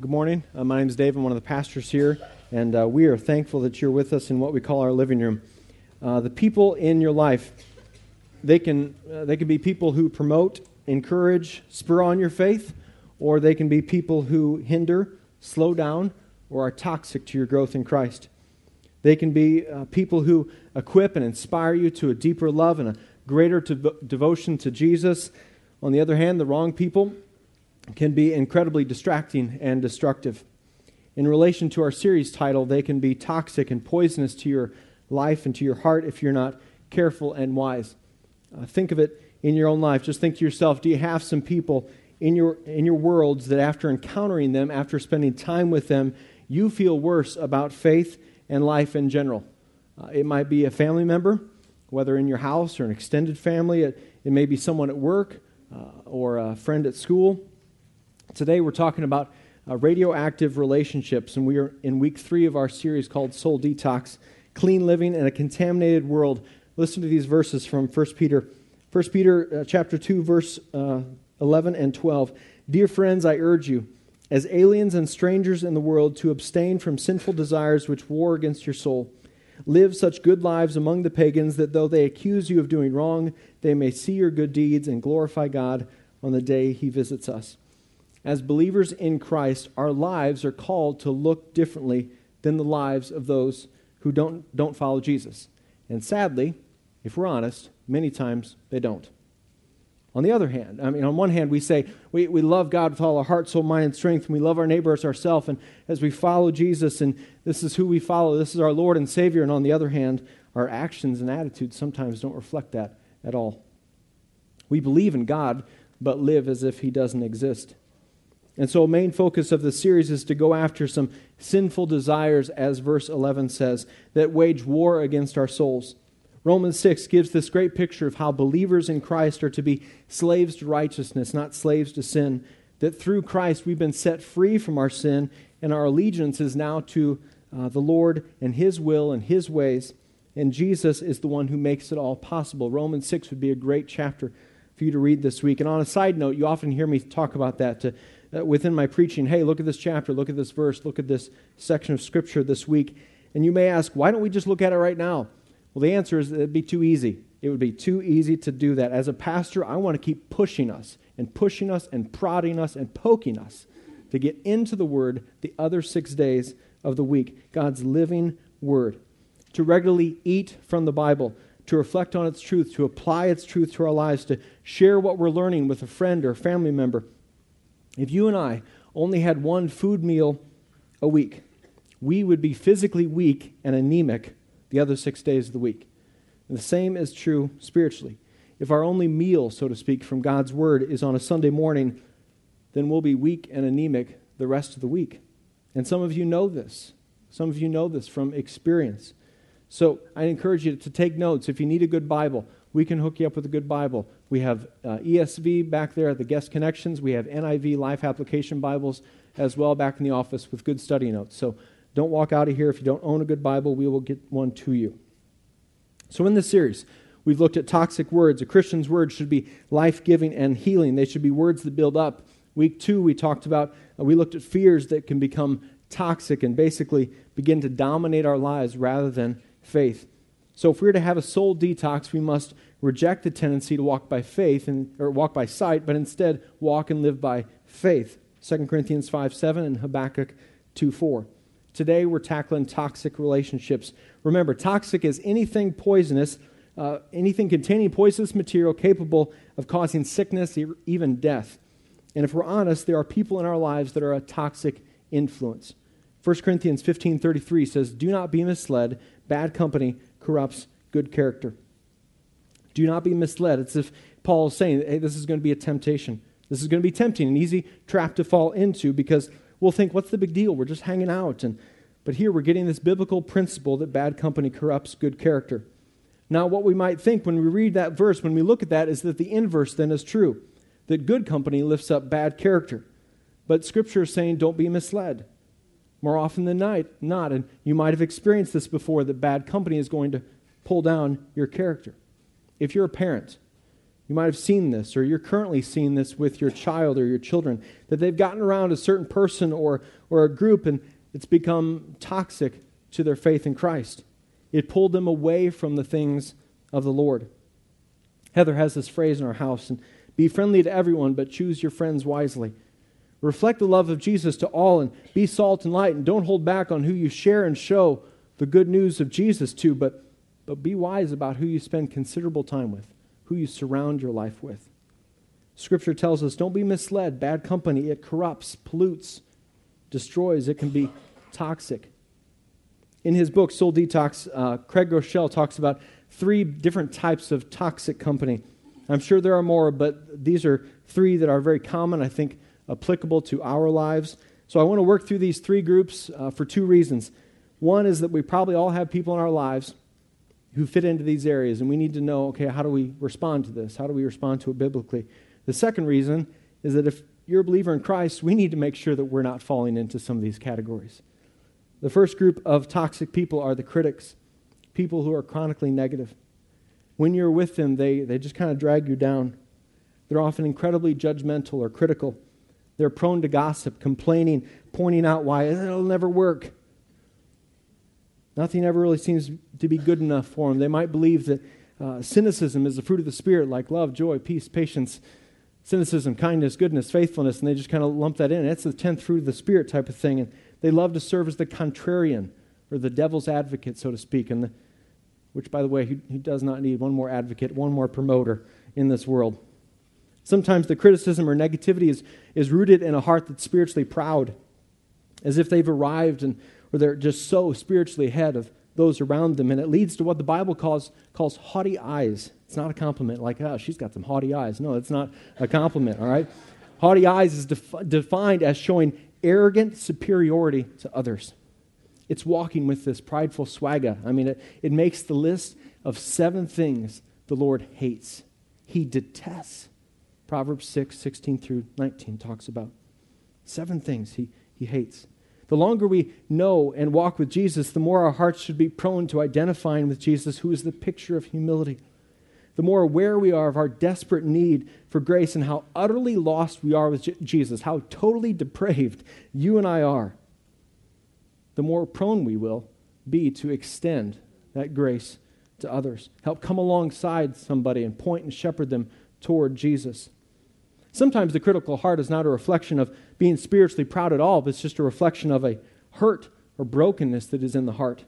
Good morning. Uh, my name is Dave. I'm one of the pastors here, and uh, we are thankful that you're with us in what we call our living room. Uh, the people in your life, they can, uh, they can be people who promote, encourage, spur on your faith, or they can be people who hinder, slow down, or are toxic to your growth in Christ. They can be uh, people who equip and inspire you to a deeper love and a greater devotion to Jesus. On the other hand, the wrong people can be incredibly distracting and destructive. In relation to our series title, they can be toxic and poisonous to your life and to your heart if you're not careful and wise. Uh, think of it in your own life. Just think to yourself do you have some people in your, in your worlds that after encountering them, after spending time with them, you feel worse about faith and life in general? Uh, it might be a family member, whether in your house or an extended family, it, it may be someone at work uh, or a friend at school. Today we're talking about uh, radioactive relationships, and we are in week three of our series called Soul Detox Clean Living in a Contaminated World. Listen to these verses from 1 Peter. 1 Peter uh, chapter 2, verse uh, 11 and 12. Dear friends, I urge you, as aliens and strangers in the world, to abstain from sinful desires which war against your soul. Live such good lives among the pagans that though they accuse you of doing wrong, they may see your good deeds and glorify God on the day he visits us as believers in Christ, our lives are called to look differently than the lives of those who don't, don't follow Jesus. And sadly, if we're honest, many times they don't. On the other hand, I mean, on one hand, we say we, we love God with all our heart, soul, mind, and strength, and we love our neighbor as ourselves, and as we follow Jesus, and this is who we follow, this is our Lord and Savior. And on the other hand, our actions and attitudes sometimes don't reflect that at all. We believe in God, but live as if He doesn't exist. And so, a main focus of the series is to go after some sinful desires, as verse 11 says, that wage war against our souls. Romans 6 gives this great picture of how believers in Christ are to be slaves to righteousness, not slaves to sin. That through Christ we've been set free from our sin, and our allegiance is now to uh, the Lord and His will and His ways. And Jesus is the one who makes it all possible. Romans 6 would be a great chapter for you to read this week. And on a side note, you often hear me talk about that to uh, within my preaching, hey, look at this chapter, look at this verse, look at this section of Scripture this week. And you may ask, why don't we just look at it right now? Well, the answer is it'd be too easy. It would be too easy to do that. As a pastor, I want to keep pushing us and pushing us and prodding us and poking us to get into the Word the other six days of the week, God's living Word, to regularly eat from the Bible, to reflect on its truth, to apply its truth to our lives, to share what we're learning with a friend or family member if you and I only had one food meal a week, we would be physically weak and anemic the other six days of the week. And the same is true spiritually. If our only meal, so to speak, from God's Word is on a Sunday morning, then we'll be weak and anemic the rest of the week. And some of you know this. Some of you know this from experience. So I encourage you to take notes. If you need a good Bible, we can hook you up with a good Bible. We have uh, ESV back there at the guest connections. We have NIV Life Application Bibles as well back in the office with good study notes. So don't walk out of here if you don't own a good Bible. We will get one to you. So in this series, we've looked at toxic words. A Christian's words should be life giving and healing, they should be words that build up. Week two, we talked about, uh, we looked at fears that can become toxic and basically begin to dominate our lives rather than faith. So if we're to have a soul detox, we must reject the tendency to walk by faith and or walk by sight, but instead walk and live by faith. 2 Corinthians 5 7 and Habakkuk 2 4. Today we're tackling toxic relationships. Remember, toxic is anything poisonous, uh, anything containing poisonous material capable of causing sickness, even death. And if we're honest, there are people in our lives that are a toxic influence. 1 Corinthians 15:33 says, "Do not be misled, bad company corrupts good character. Do not be misled. It's if Paul is saying, hey, this is going to be a temptation. This is going to be tempting, an easy trap to fall into because we'll think, what's the big deal? We're just hanging out. And, but here we're getting this biblical principle that bad company corrupts good character. Now, what we might think when we read that verse, when we look at that, is that the inverse then is true that good company lifts up bad character. But Scripture is saying, don't be misled more often than not. Not. And you might have experienced this before that bad company is going to pull down your character. If you're a parent, You might have seen this, or you're currently seeing this with your child or your children, that they've gotten around a certain person or, or a group and it's become toxic to their faith in Christ. It pulled them away from the things of the Lord. Heather has this phrase in our house and be friendly to everyone, but choose your friends wisely. Reflect the love of Jesus to all and be salt and light, and don't hold back on who you share and show the good news of Jesus to, but, but be wise about who you spend considerable time with who you surround your life with. Scripture tells us don't be misled. Bad company, it corrupts, pollutes, destroys, it can be toxic. In his book, Soul Detox, uh, Craig Groeschel talks about three different types of toxic company. I'm sure there are more, but these are three that are very common, I think, applicable to our lives. So I want to work through these three groups uh, for two reasons. One is that we probably all have people in our lives who fit into these areas, and we need to know okay, how do we respond to this? How do we respond to it biblically? The second reason is that if you're a believer in Christ, we need to make sure that we're not falling into some of these categories. The first group of toxic people are the critics, people who are chronically negative. When you're with them, they, they just kind of drag you down. They're often incredibly judgmental or critical. They're prone to gossip, complaining, pointing out why it'll never work. Nothing ever really seems to be good enough for them. They might believe that uh, cynicism is the fruit of the Spirit, like love, joy, peace, patience, cynicism, kindness, goodness, faithfulness, and they just kind of lump that in. It's the tenth fruit of the Spirit type of thing. And they love to serve as the contrarian or the devil's advocate, so to speak. And the, which, by the way, he, he does not need one more advocate, one more promoter in this world. Sometimes the criticism or negativity is, is rooted in a heart that's spiritually proud, as if they've arrived and or they're just so spiritually ahead of those around them. And it leads to what the Bible calls, calls haughty eyes. It's not a compliment, like, oh, she's got some haughty eyes. No, it's not a compliment, all right? Haughty eyes is def- defined as showing arrogant superiority to others. It's walking with this prideful swagger. I mean, it, it makes the list of seven things the Lord hates. He detests. Proverbs 6, 16 through 19 talks about seven things he, he hates. The longer we know and walk with Jesus, the more our hearts should be prone to identifying with Jesus, who is the picture of humility. The more aware we are of our desperate need for grace and how utterly lost we are with Jesus, how totally depraved you and I are, the more prone we will be to extend that grace to others. Help come alongside somebody and point and shepherd them toward Jesus. Sometimes the critical heart is not a reflection of being spiritually proud at all, but it's just a reflection of a hurt or brokenness that is in the heart.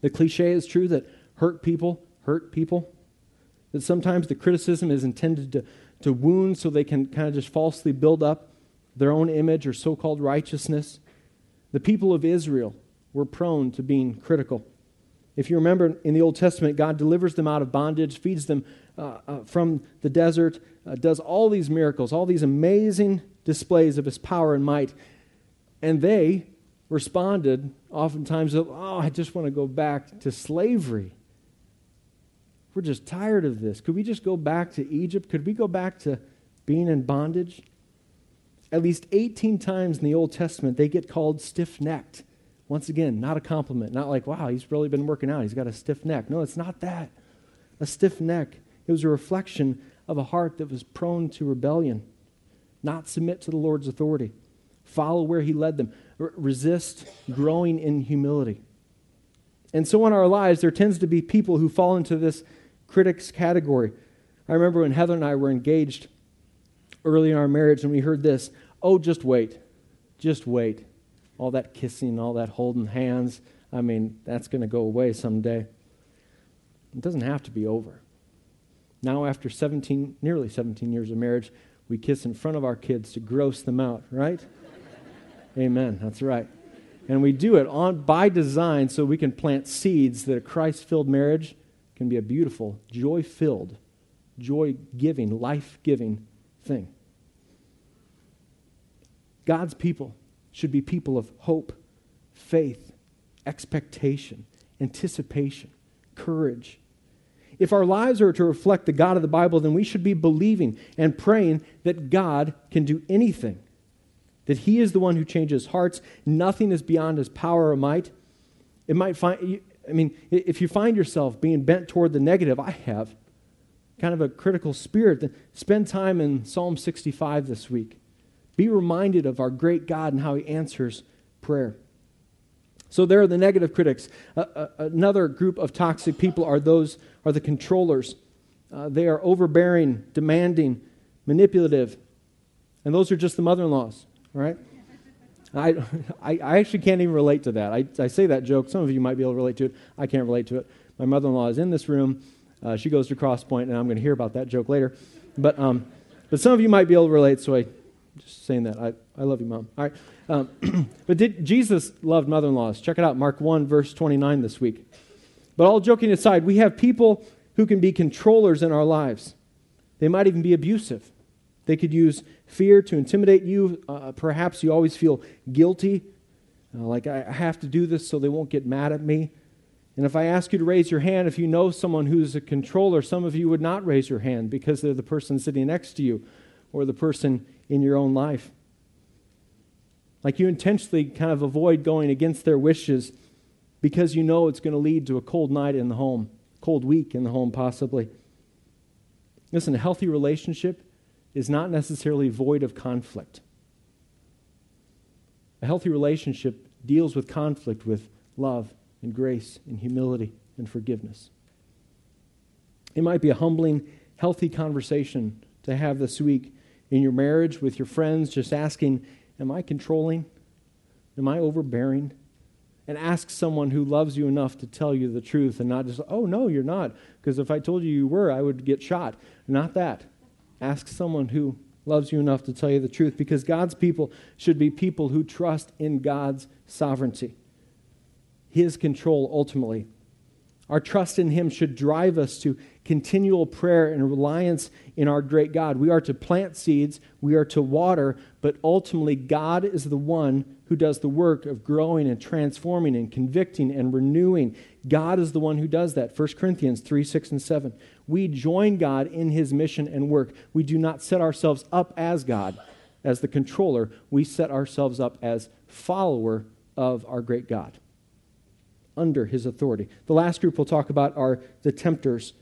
The cliche is true that hurt people hurt people, that sometimes the criticism is intended to, to wound so they can kind of just falsely build up their own image or so called righteousness. The people of Israel were prone to being critical. If you remember in the Old Testament, God delivers them out of bondage, feeds them uh, uh, from the desert, uh, does all these miracles, all these amazing displays of his power and might. And they responded oftentimes, oh, I just want to go back to slavery. We're just tired of this. Could we just go back to Egypt? Could we go back to being in bondage? At least 18 times in the Old Testament, they get called stiff necked. Once again, not a compliment. Not like, wow, he's really been working out. He's got a stiff neck. No, it's not that. A stiff neck. It was a reflection of a heart that was prone to rebellion, not submit to the Lord's authority, follow where He led them, R- resist growing in humility. And so in our lives, there tends to be people who fall into this critics category. I remember when Heather and I were engaged early in our marriage and we heard this oh, just wait, just wait. All that kissing, all that holding hands, I mean, that's going to go away someday. It doesn't have to be over. Now, after 17, nearly 17 years of marriage, we kiss in front of our kids to gross them out, right? Amen. That's right. And we do it on by design so we can plant seeds that a Christ-filled marriage can be a beautiful, joy-filled, joy-giving, life-giving thing. God's people should be people of hope, faith, expectation, anticipation, courage, if our lives are to reflect the God of the Bible, then we should be believing and praying that God can do anything, that He is the one who changes hearts. Nothing is beyond His power or might. It might find, I mean, if you find yourself being bent toward the negative, I have, kind of a critical spirit, then spend time in Psalm 65 this week. Be reminded of our great God and how he answers prayer. So there are the negative critics. Uh, uh, another group of toxic people are those are the controllers. Uh, they are overbearing, demanding, manipulative, and those are just the mother-in-laws, right? I, I, I actually can't even relate to that. I, I say that joke. Some of you might be able to relate to it. I can't relate to it. My mother-in-law is in this room. Uh, she goes to Crosspoint, and I'm going to hear about that joke later. But, um, but some of you might be able to relate, so I just saying that. I, I love you, Mom. All right. Um, but did, Jesus loved mother in laws. Check it out, Mark 1, verse 29 this week. But all joking aside, we have people who can be controllers in our lives. They might even be abusive. They could use fear to intimidate you. Uh, perhaps you always feel guilty, uh, like I have to do this so they won't get mad at me. And if I ask you to raise your hand, if you know someone who's a controller, some of you would not raise your hand because they're the person sitting next to you or the person in your own life. Like you intentionally kind of avoid going against their wishes because you know it's going to lead to a cold night in the home, cold week in the home, possibly. Listen, a healthy relationship is not necessarily void of conflict. A healthy relationship deals with conflict with love and grace and humility and forgiveness. It might be a humbling, healthy conversation to have this week in your marriage with your friends, just asking, Am I controlling? Am I overbearing? And ask someone who loves you enough to tell you the truth and not just, Oh, no, you're not. Because if I told you you were, I would get shot. Not that. Ask someone who loves you enough to tell you the truth because God's people should be people who trust in God's sovereignty, His control ultimately. Our trust in Him should drive us to continual prayer and reliance in our great God. We are to plant seeds, we are to water, but ultimately, God is the one who does the work of growing and transforming and convicting and renewing. God is the one who does that. 1 Corinthians 3 6 and 7. We join God in His mission and work. We do not set ourselves up as God, as the controller, we set ourselves up as follower of our great God under his authority. The last group we'll talk about are the tempters.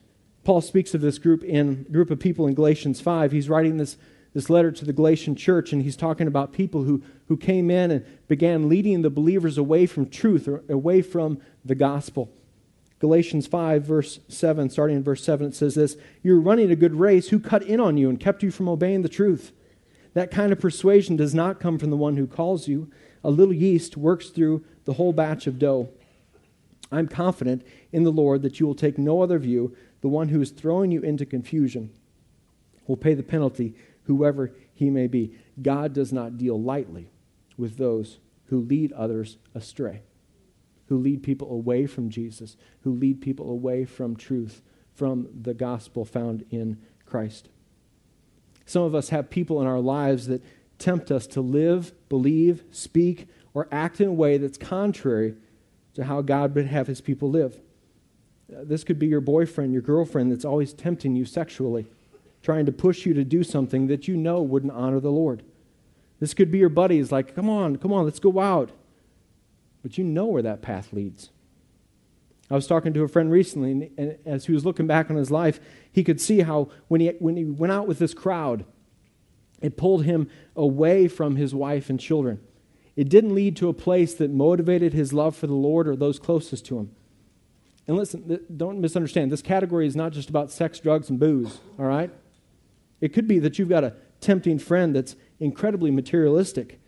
Paul speaks of this group in group of people in Galatians 5. He's writing this, this letter to the Galatian church, and he's talking about people who, who came in and began leading the believers away from truth or away from the gospel. Galatians 5, verse 7, starting in verse 7, it says this You're running a good race. Who cut in on you and kept you from obeying the truth? That kind of persuasion does not come from the one who calls you. A little yeast works through the whole batch of dough. I'm confident in the Lord that you will take no other view. The one who is throwing you into confusion will pay the penalty, whoever he may be. God does not deal lightly with those who lead others astray, who lead people away from Jesus, who lead people away from truth, from the gospel found in Christ. Some of us have people in our lives that tempt us to live, believe, speak, or act in a way that's contrary to how God would have his people live. Uh, this could be your boyfriend, your girlfriend that's always tempting you sexually, trying to push you to do something that you know wouldn't honor the Lord. This could be your buddies, like, come on, come on, let's go out. But you know where that path leads. I was talking to a friend recently, and as he was looking back on his life, he could see how when he, when he went out with this crowd, it pulled him away from his wife and children. It didn't lead to a place that motivated his love for the Lord or those closest to him. And listen, don't misunderstand. This category is not just about sex, drugs, and booze, all right? It could be that you've got a tempting friend that's incredibly materialistic.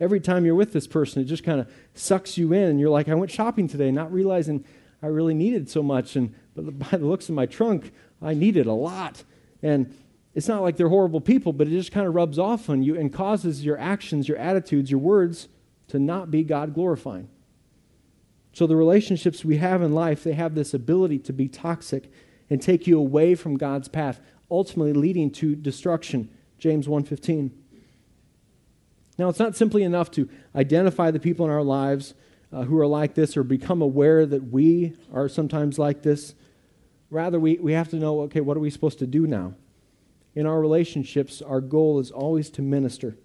Every time you're with this person, it just kind of sucks you in, and you're like, I went shopping today, not realizing I really needed so much. And but by the looks of my trunk, I needed a lot. And it's not like they're horrible people, but it just kind of rubs off on you and causes your actions, your attitudes, your words to not be God glorifying. So the relationships we have in life, they have this ability to be toxic and take you away from God's path, ultimately leading to destruction. James 1:15. Now, it's not simply enough to identify the people in our lives uh, who are like this or become aware that we are sometimes like this. Rather, we, we have to know okay, what are we supposed to do now? In our relationships, our goal is always to minister.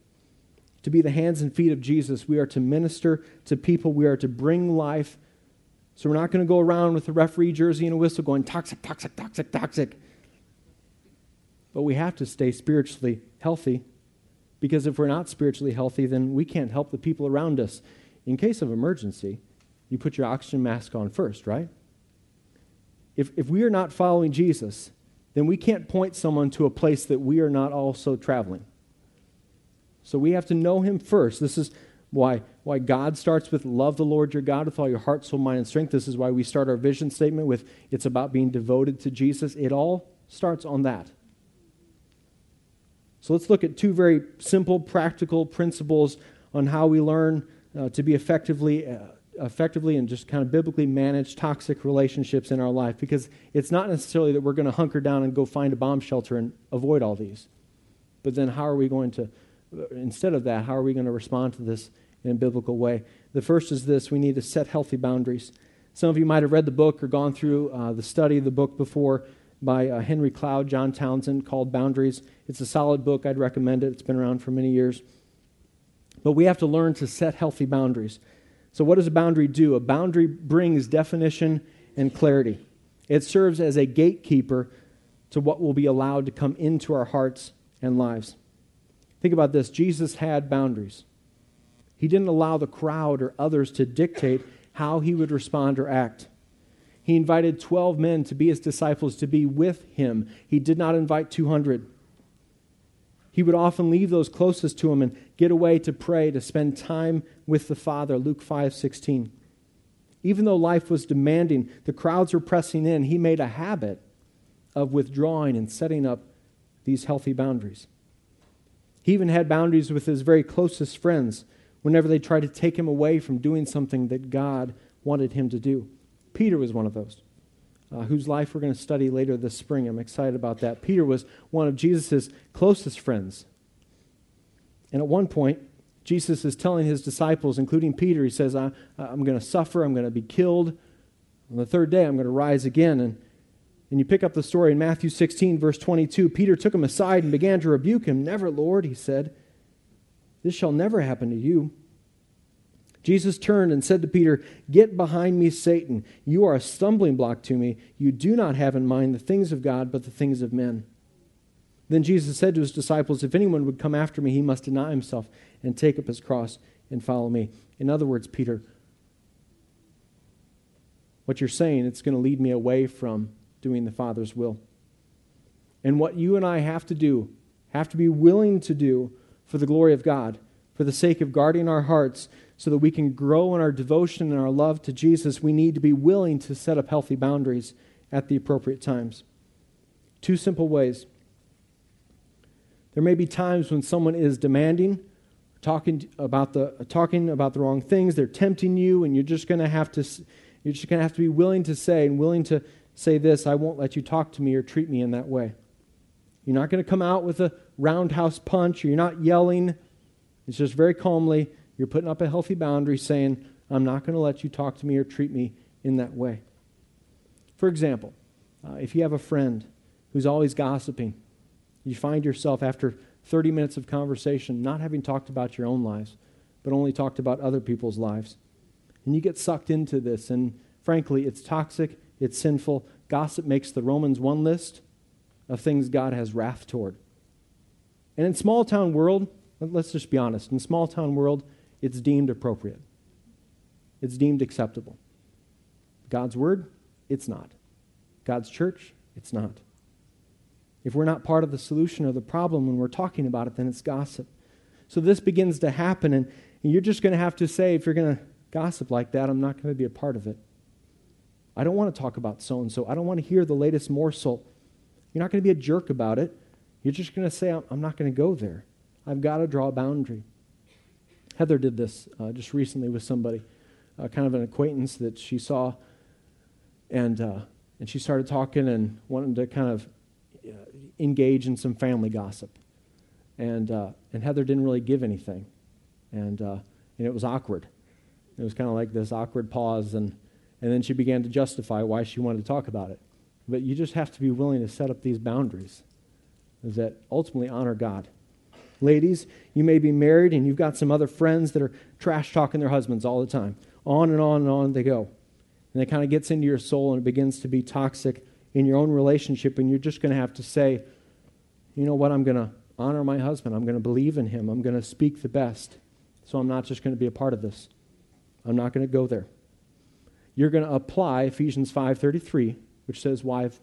To be the hands and feet of Jesus, we are to minister to people. We are to bring life. So we're not going to go around with a referee jersey and a whistle going toxic, toxic, toxic, toxic. but we have to stay spiritually healthy because if we're not spiritually healthy, then we can't help the people around us. In case of emergency, you put your oxygen mask on first, right? If, if we are not following Jesus, then we can't point someone to a place that we are not also traveling. So we have to know him first. This is why, why God starts with love the Lord your God with all your heart, soul, mind, and strength. This is why we start our vision statement with it's about being devoted to Jesus. It all starts on that. So let's look at two very simple, practical principles on how we learn uh, to be effectively, uh, effectively and just kind of biblically manage toxic relationships in our life. Because it's not necessarily that we're going to hunker down and go find a bomb shelter and avoid all these. But then how are we going to, instead of that, how are we going to respond to this in a biblical way? The first is this we need to set healthy boundaries. Some of you might have read the book or gone through uh, the study of the book before by uh, Henry Cloud, John Townsend, called Boundaries. It's a solid book. I'd recommend it. It's been around for many years. But we have to learn to set healthy boundaries. So, what does a boundary do? A boundary brings definition and clarity. It serves as a gatekeeper to what will be allowed to come into our hearts and lives. Think about this Jesus had boundaries. He didn't allow the crowd or others to dictate how he would respond or act. He invited 12 men to be his disciples, to be with him. He did not invite 200. He would often leave those closest to him and get away to pray, to spend time with the Father, Luke 5 16. Even though life was demanding, the crowds were pressing in, he made a habit of withdrawing and setting up these healthy boundaries. He even had boundaries with his very closest friends whenever they tried to take him away from doing something that God wanted him to do. Peter was one of those, uh, whose life we're going to study later this spring. I'm excited about that. Peter was one of Jesus' closest friends. And at one point, Jesus is telling his disciples, including Peter, he says, I, am going to suffer, I'm going to be killed. On the third day, I'm going to rise again. And, and you pick up the story in Matthew 16, verse 22. Peter took him aside and began to rebuke him. Never, Lord, he said. This shall never happen to you. Jesus turned and said to Peter, Get behind me, Satan. You are a stumbling block to me. You do not have in mind the things of God, but the things of men. Then Jesus said to his disciples, If anyone would come after me, he must deny himself and take up his cross and follow me. In other words, Peter, what you're saying, it's going to lead me away from doing the Father's will. And what you and I have to do, have to be willing to do for the glory of God, for the sake of guarding our hearts, so that we can grow in our devotion and our love to Jesus, we need to be willing to set up healthy boundaries at the appropriate times. Two simple ways. There may be times when someone is demanding, talking about the talking about the wrong things, they're tempting you and you're just going to have to you're just going to have to be willing to say and willing to say this, I won't let you talk to me or treat me in that way. You're not going to come out with a roundhouse punch, or you're not yelling. It's just very calmly, you're putting up a healthy boundary saying, I'm not going to let you talk to me or treat me in that way. For example, uh, if you have a friend who's always gossiping, you find yourself after 30 minutes of conversation not having talked about your own lives, but only talked about other people's lives. And you get sucked into this, and frankly, it's toxic, it's sinful. Gossip makes the Romans 1 list of things God has wrath toward. And in small town world, let's just be honest, in small town world, it's deemed appropriate. It's deemed acceptable. God's word, it's not. God's church, it's not. If we're not part of the solution or the problem when we're talking about it, then it's gossip. So this begins to happen, and you're just going to have to say, if you're going to gossip like that, I'm not going to be a part of it. I don't want to talk about so and so. I don't want to hear the latest morsel. You're not going to be a jerk about it. You're just going to say, I'm not going to go there. I've got to draw a boundary. Heather did this uh, just recently with somebody, uh, kind of an acquaintance that she saw, and uh, and she started talking and wanted to kind of uh, engage in some family gossip, and uh, and Heather didn't really give anything, and uh, and it was awkward. It was kind of like this awkward pause, and and then she began to justify why she wanted to talk about it. But you just have to be willing to set up these boundaries, that ultimately honor God. Ladies, you may be married and you've got some other friends that are trash talking their husbands all the time. On and on and on they go. And it kind of gets into your soul and it begins to be toxic in your own relationship, and you're just going to have to say, you know what? I'm going to honor my husband. I'm going to believe in him. I'm going to speak the best. So I'm not just going to be a part of this. I'm not going to go there. You're going to apply Ephesians 5:33, which says wives,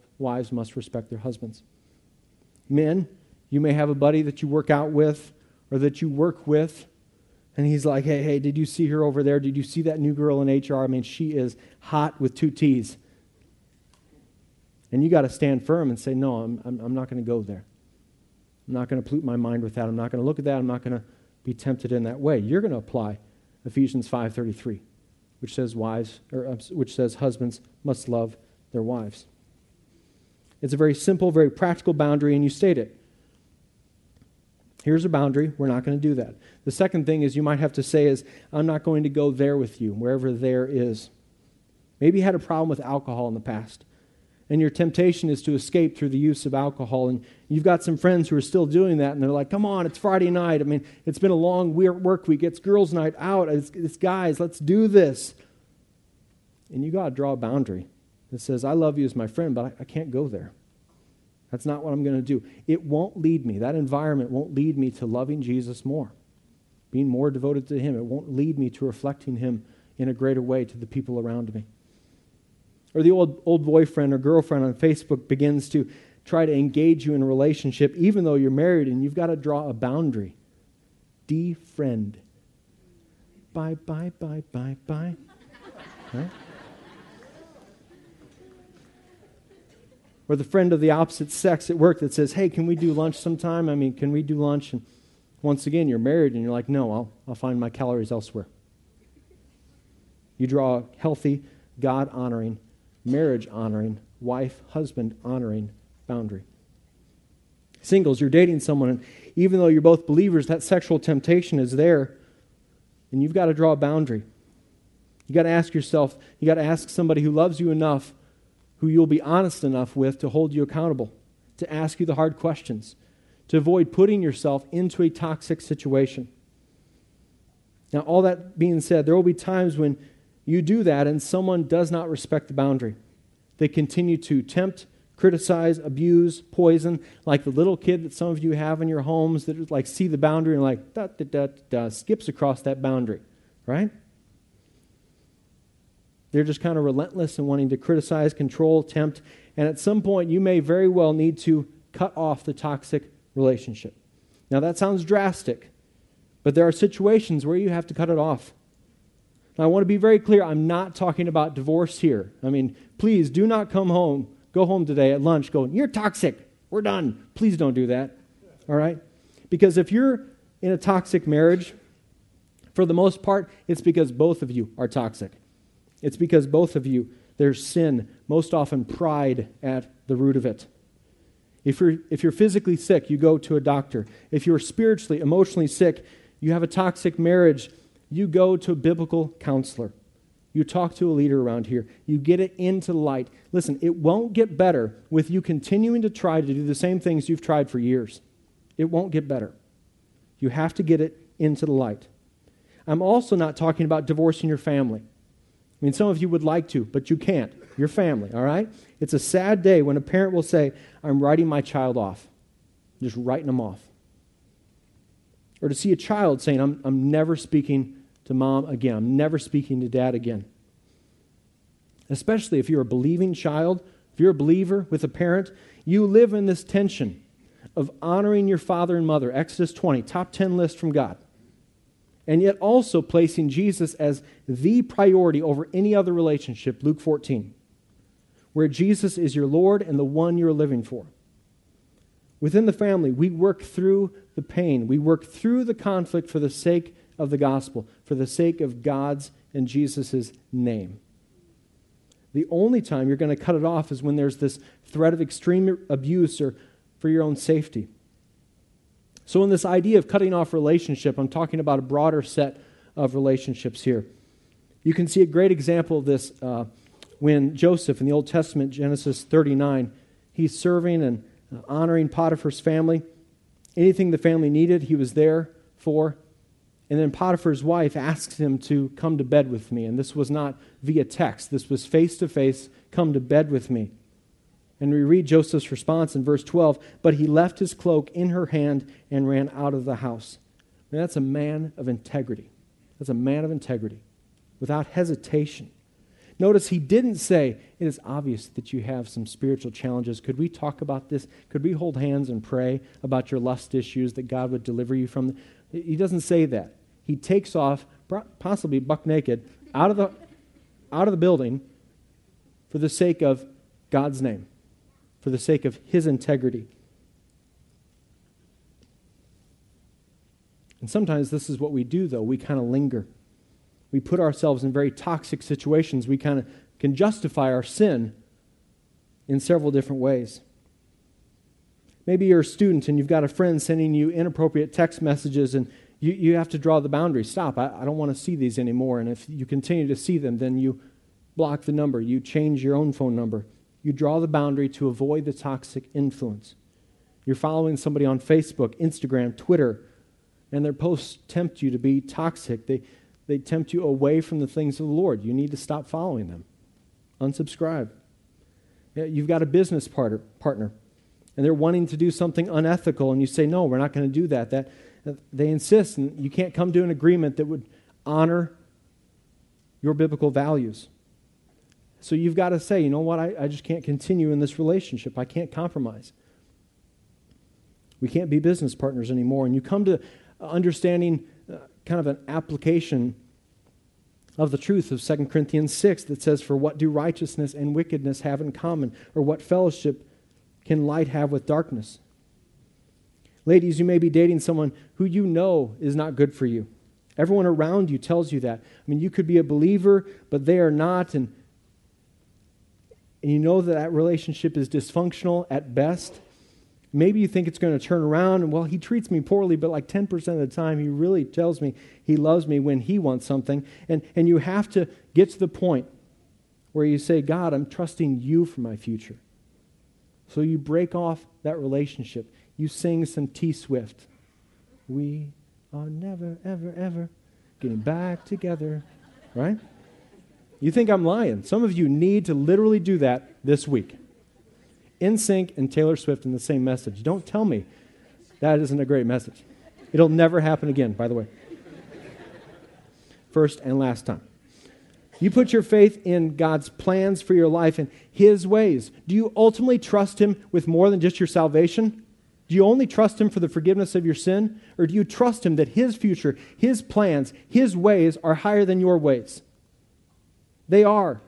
must respect their husbands. Men, you may have a buddy that you work out with or that you work with and he's like, "Hey, hey, did you see her over there? Did you see that new girl in HR? I mean, she is hot with two T's." And you got to stand firm and say, "No, I'm, I'm, I'm not going to go there. I'm not going to pollute my mind with that. I'm not going to look at that. I'm not going to be tempted in that way." You're going to apply Ephesians 5:33, which says wives or which says husbands must love their wives. It's a very simple, very practical boundary, and you state it. Here's a boundary. We're not going to do that. The second thing is you might have to say is, I'm not going to go there with you, wherever there is. Maybe you had a problem with alcohol in the past, and your temptation is to escape through the use of alcohol, and you've got some friends who are still doing that, and they're like, come on, it's Friday night. I mean, it's been a long work week. It's girls' night out. It's, it's guys, let's do this. And you got to draw a boundary that says, I love you as my friend, but I, I can't go there. That's not what I'm going to do. It won't lead me, that environment won't lead me to loving Jesus more, being more devoted to Him. It won't lead me to reflecting Him in a greater way to the people around me. Or the old, old boyfriend or girlfriend on Facebook begins to try to engage you in a relationship, even though you're married, and you've got to draw a boundary. Defriend. Bye, bye, bye, bye, bye. Or the friend of the opposite sex at work that says, Hey, can we do lunch sometime? I mean, can we do lunch? And once again, you're married and you're like, No, I'll, I'll find my calories elsewhere. You draw a healthy, God honoring, marriage honoring, wife, husband honoring boundary. Singles, you're dating someone, and even though you're both believers, that sexual temptation is there, and you've got to draw a boundary. You got to ask yourself, you got to ask somebody who loves you enough who you'll be honest enough with to hold you accountable, to ask you the hard questions, to avoid putting yourself into a toxic situation. Now, all that being said, there will be times when you do that and someone does not respect the boundary. They continue to tempt, criticize, abuse, poison, like the little kid that some of you have in your homes that like see the boundary and like da, da, da, da, skips across that boundary, right? They're just kind of relentless in wanting to criticize, control, tempt, and at some point you may very well need to cut off the toxic relationship. Now that sounds drastic, but there are situations where you have to cut it off. Now I want to be very clear, I'm not talking about divorce here. I mean, please do not come home, go home today at lunch going, "You're toxic. We're done." Please don't do that. All right? Because if you're in a toxic marriage, for the most part, it's because both of you are toxic. It's because both of you, there's sin, most often pride at the root of it. If you're, if you're physically sick, you go to a doctor. If you're spiritually, emotionally sick, you have a toxic marriage, you go to a biblical counselor. You talk to a leader around here. You get it into light. Listen, it won't get better with you continuing to try to do the same things you've tried for years. It won't get better. You have to get it into the light. I'm also not talking about divorcing your family. I mean, some of you would like to, but you can't. Your family, all right? It's a sad day when a parent will say, I'm writing my child off. Just writing them off. Or to see a child saying, I'm, I'm never speaking to mom again. I'm never speaking to dad again. Especially if you're a believing child, if you're a believer with a parent, you live in this tension of honoring your father and mother. Exodus 20, top 10 list from God and yet also placing Jesus as the priority over any other relationship, Luke 14, where Jesus is your Lord and the one you're living for. Within the family, we work through the pain, we work through the conflict for the sake of the gospel, for the sake of God's and Jesus' name. The only time you're going to cut it off is when there's this threat of extreme abuse or for your own safety. So, in this idea of cutting off relationship, I'm talking about a broader set of relationships here. You can see a great example of this uh, when Joseph in the Old Testament, Genesis 39, he's serving and uh, honoring Potiphar's family. Anything the family needed, he was there for. And then Potiphar's wife asked him to come to bed with me. And this was not via text, this was face to face, come to bed with me. And we read Joseph's response in verse 12 But he left his cloak in her hand and ran out of the house. Now, that's a man of integrity. That's a man of integrity without hesitation. Notice he didn't say, It is obvious that you have some spiritual challenges. Could we talk about this? Could we hold hands and pray about your lust issues that God would deliver you from? He doesn't say that. He takes off, possibly buck naked, out of the, out of the building for the sake of God's name, for the sake of his integrity. And sometimes this is what we do, though. We kind of linger we put ourselves in very toxic situations. We kind of can justify our sin in several different ways. Maybe you're a student and you've got a friend sending you inappropriate text messages and you, you have to draw the boundary. Stop. I, I don't want to see these anymore. And if you continue to see them, then you block the number. You change your own phone number. You draw the boundary to avoid the toxic influence. You're following somebody on Facebook, Instagram, Twitter, and their posts tempt you to be toxic. They, they tempt you away from the things of the Lord. You need to stop following them. Unsubscribe. You've got a business partner, partner and they're wanting to do something unethical, and you say, No, we're not going to do that. that. Uh, they insist, and you can't come to an agreement that would honor your biblical values. So you've got to say, You know what? I, I just can't continue in this relationship. I can't compromise. We can't be business partners anymore. And you come to understanding uh, kind of an application of the truth of 2 Corinthians 6 that says, For what do righteousness and wickedness have in common? Or what fellowship can light have with darkness? Ladies, you may be dating someone who you know is not good for you. Everyone around you tells you that. I mean, you could be a believer, but they are not, and, and you know that that relationship is dysfunctional at best. Maybe you think it's going to turn around and, well, he treats me poorly, but like 10% of the time, he really tells me he loves me when he wants something. And, and you have to get to the point where you say, God, I'm trusting you for my future. So you break off that relationship. You sing some T Swift. We are never, ever, ever getting back together, right? You think I'm lying. Some of you need to literally do that this week. NSYNC and Taylor Swift in the same message. Don't tell me that isn't a great message. It'll never happen again, by the way. First and last time. You put your faith in God's plans for your life and His ways. Do you ultimately trust Him with more than just your salvation? Do you only trust Him for the forgiveness of your sin? Or do you trust Him that His future, His plans, His ways are higher than your ways? They are.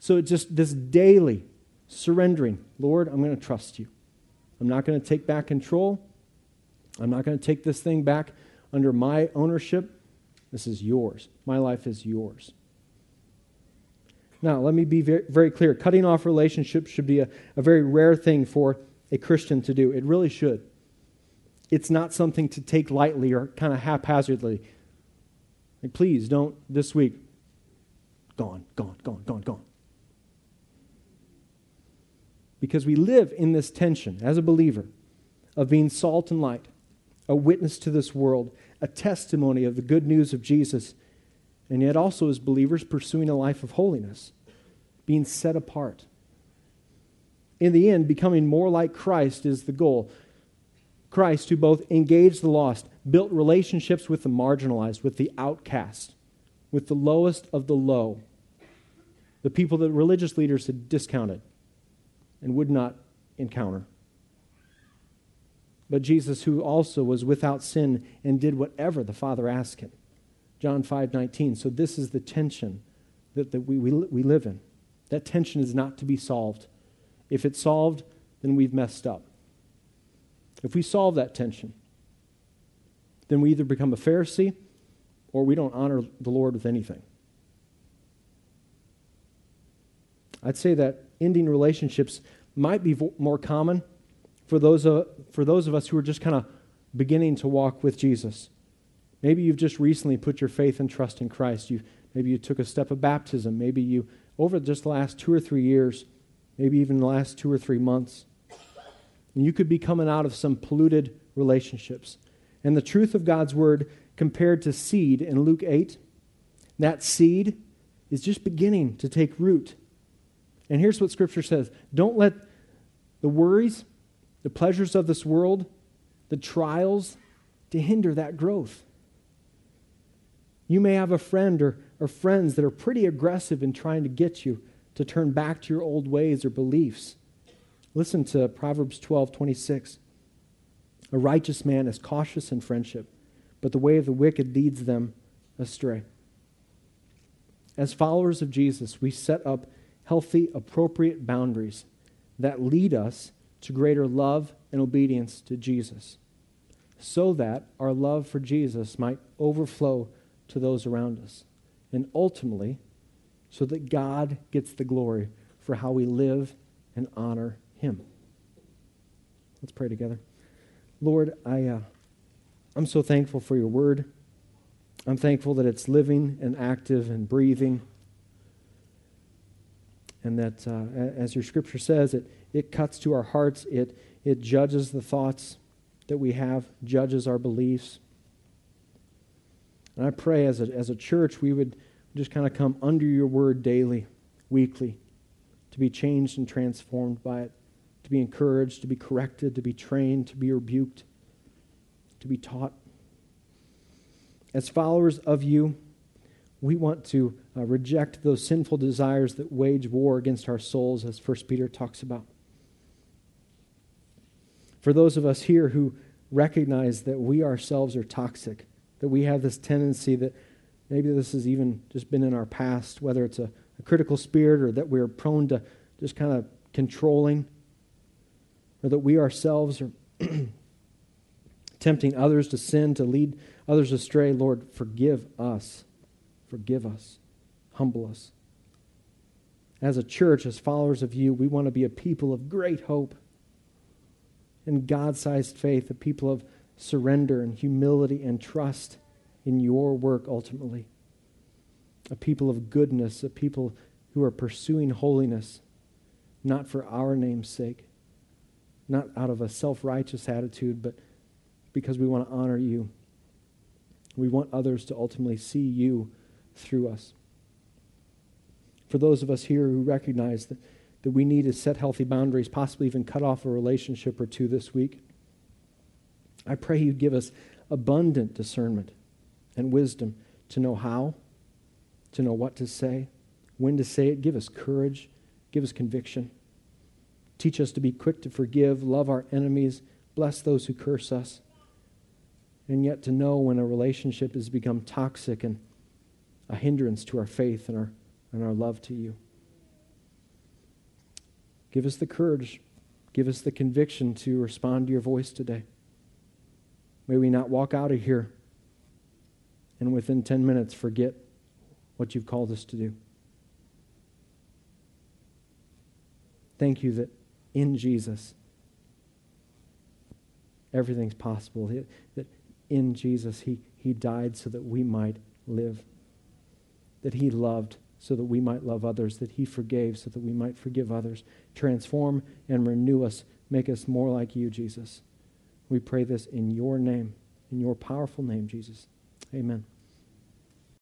So it's just this daily surrendering. Lord, I'm going to trust you. I'm not going to take back control. I'm not going to take this thing back under my ownership. This is yours. My life is yours. Now, let me be very, very clear. Cutting off relationships should be a, a very rare thing for a Christian to do. It really should. It's not something to take lightly or kind of haphazardly. Like, please don't this week. Gone, gone, gone, gone, gone because we live in this tension as a believer of being salt and light, a witness to this world, a testimony of the good news of Jesus, and yet also as believers pursuing a life of holiness, being set apart. In the end, becoming more like Christ is the goal. Christ, who both engaged the lost, built relationships with the marginalized, with the outcast, with the lowest of the low, the people that religious leaders had discounted and would not encounter. But Jesus, who also was without sin and did whatever the Father asked him. John 5 19. So, this is the tension that, that we, we, we live in. That tension is not to be solved. If it's solved, then we've messed up. If we solve that tension, then we either become a Pharisee or we don't honor the Lord with anything. I'd say that ending relationships might be vo- more common for those, of, for those of us who are just kind of beginning to walk with Jesus. Maybe you've just recently put your faith and trust in Christ. You, maybe you took a step of baptism. Maybe you, over just the last two or three years, maybe even the last two or three months, you could be coming out of some polluted relationships. And the truth of God's word compared to seed in Luke 8, that seed is just beginning to take root And here's what Scripture says Don't let the worries, the pleasures of this world, the trials to hinder that growth. You may have a friend or, or friends that are pretty aggressive in trying to get you to turn back to your old ways or beliefs. Listen to Proverbs 12 26. A righteous man is cautious in friendship, but the way of the wicked leads them astray. As followers of Jesus, we set up healthy, appropriate boundaries that lead us to greater love and obedience to Jesus, so that our love for Jesus might overflow to those around us, and ultimately, so that God gets the glory for how we live and honor Him. Let's pray together. Lord, I, uh, I'm so thankful for your word. I'm thankful that it's living and active and breathing. And that, uh, as your scripture says, it, it cuts to our hearts, it, it judges the thoughts that we have, judges our beliefs. And I pray as a, as a church, we would just kind of come under your word daily, weekly, to be changed and transformed by it, to be encouraged, to be corrected, to be trained, to be rebuked, to be taught. As followers of you, we want to uh, reject those sinful desires that wage war against our souls, as 1 Peter talks about. For those of us here who recognize that we ourselves are toxic, that we have this tendency that maybe this has even just been in our past, whether it's a, a critical spirit or that we're prone to just kind of controlling, or that we ourselves are tempting others to sin, to lead others astray. Lord, forgive us. Forgive us. Humble us. As a church, as followers of you, we want to be a people of great hope and God sized faith, a people of surrender and humility and trust in your work ultimately. A people of goodness, a people who are pursuing holiness, not for our name's sake, not out of a self righteous attitude, but because we want to honor you. We want others to ultimately see you through us. For those of us here who recognize that, that we need to set healthy boundaries, possibly even cut off a relationship or two this week, I pray you give us abundant discernment and wisdom to know how, to know what to say, when to say it. Give us courage, give us conviction. Teach us to be quick to forgive, love our enemies, bless those who curse us, and yet to know when a relationship has become toxic and a hindrance to our faith and our, and our love to you. Give us the courage, give us the conviction to respond to your voice today. May we not walk out of here and within 10 minutes forget what you've called us to do. Thank you that in Jesus, everything's possible. That in Jesus, he, he died so that we might live. That He loved so that we might love others. That He forgave so that we might forgive others. Transform and renew us. Make us more like you, Jesus. We pray this in your name, in your powerful name, Jesus. Amen.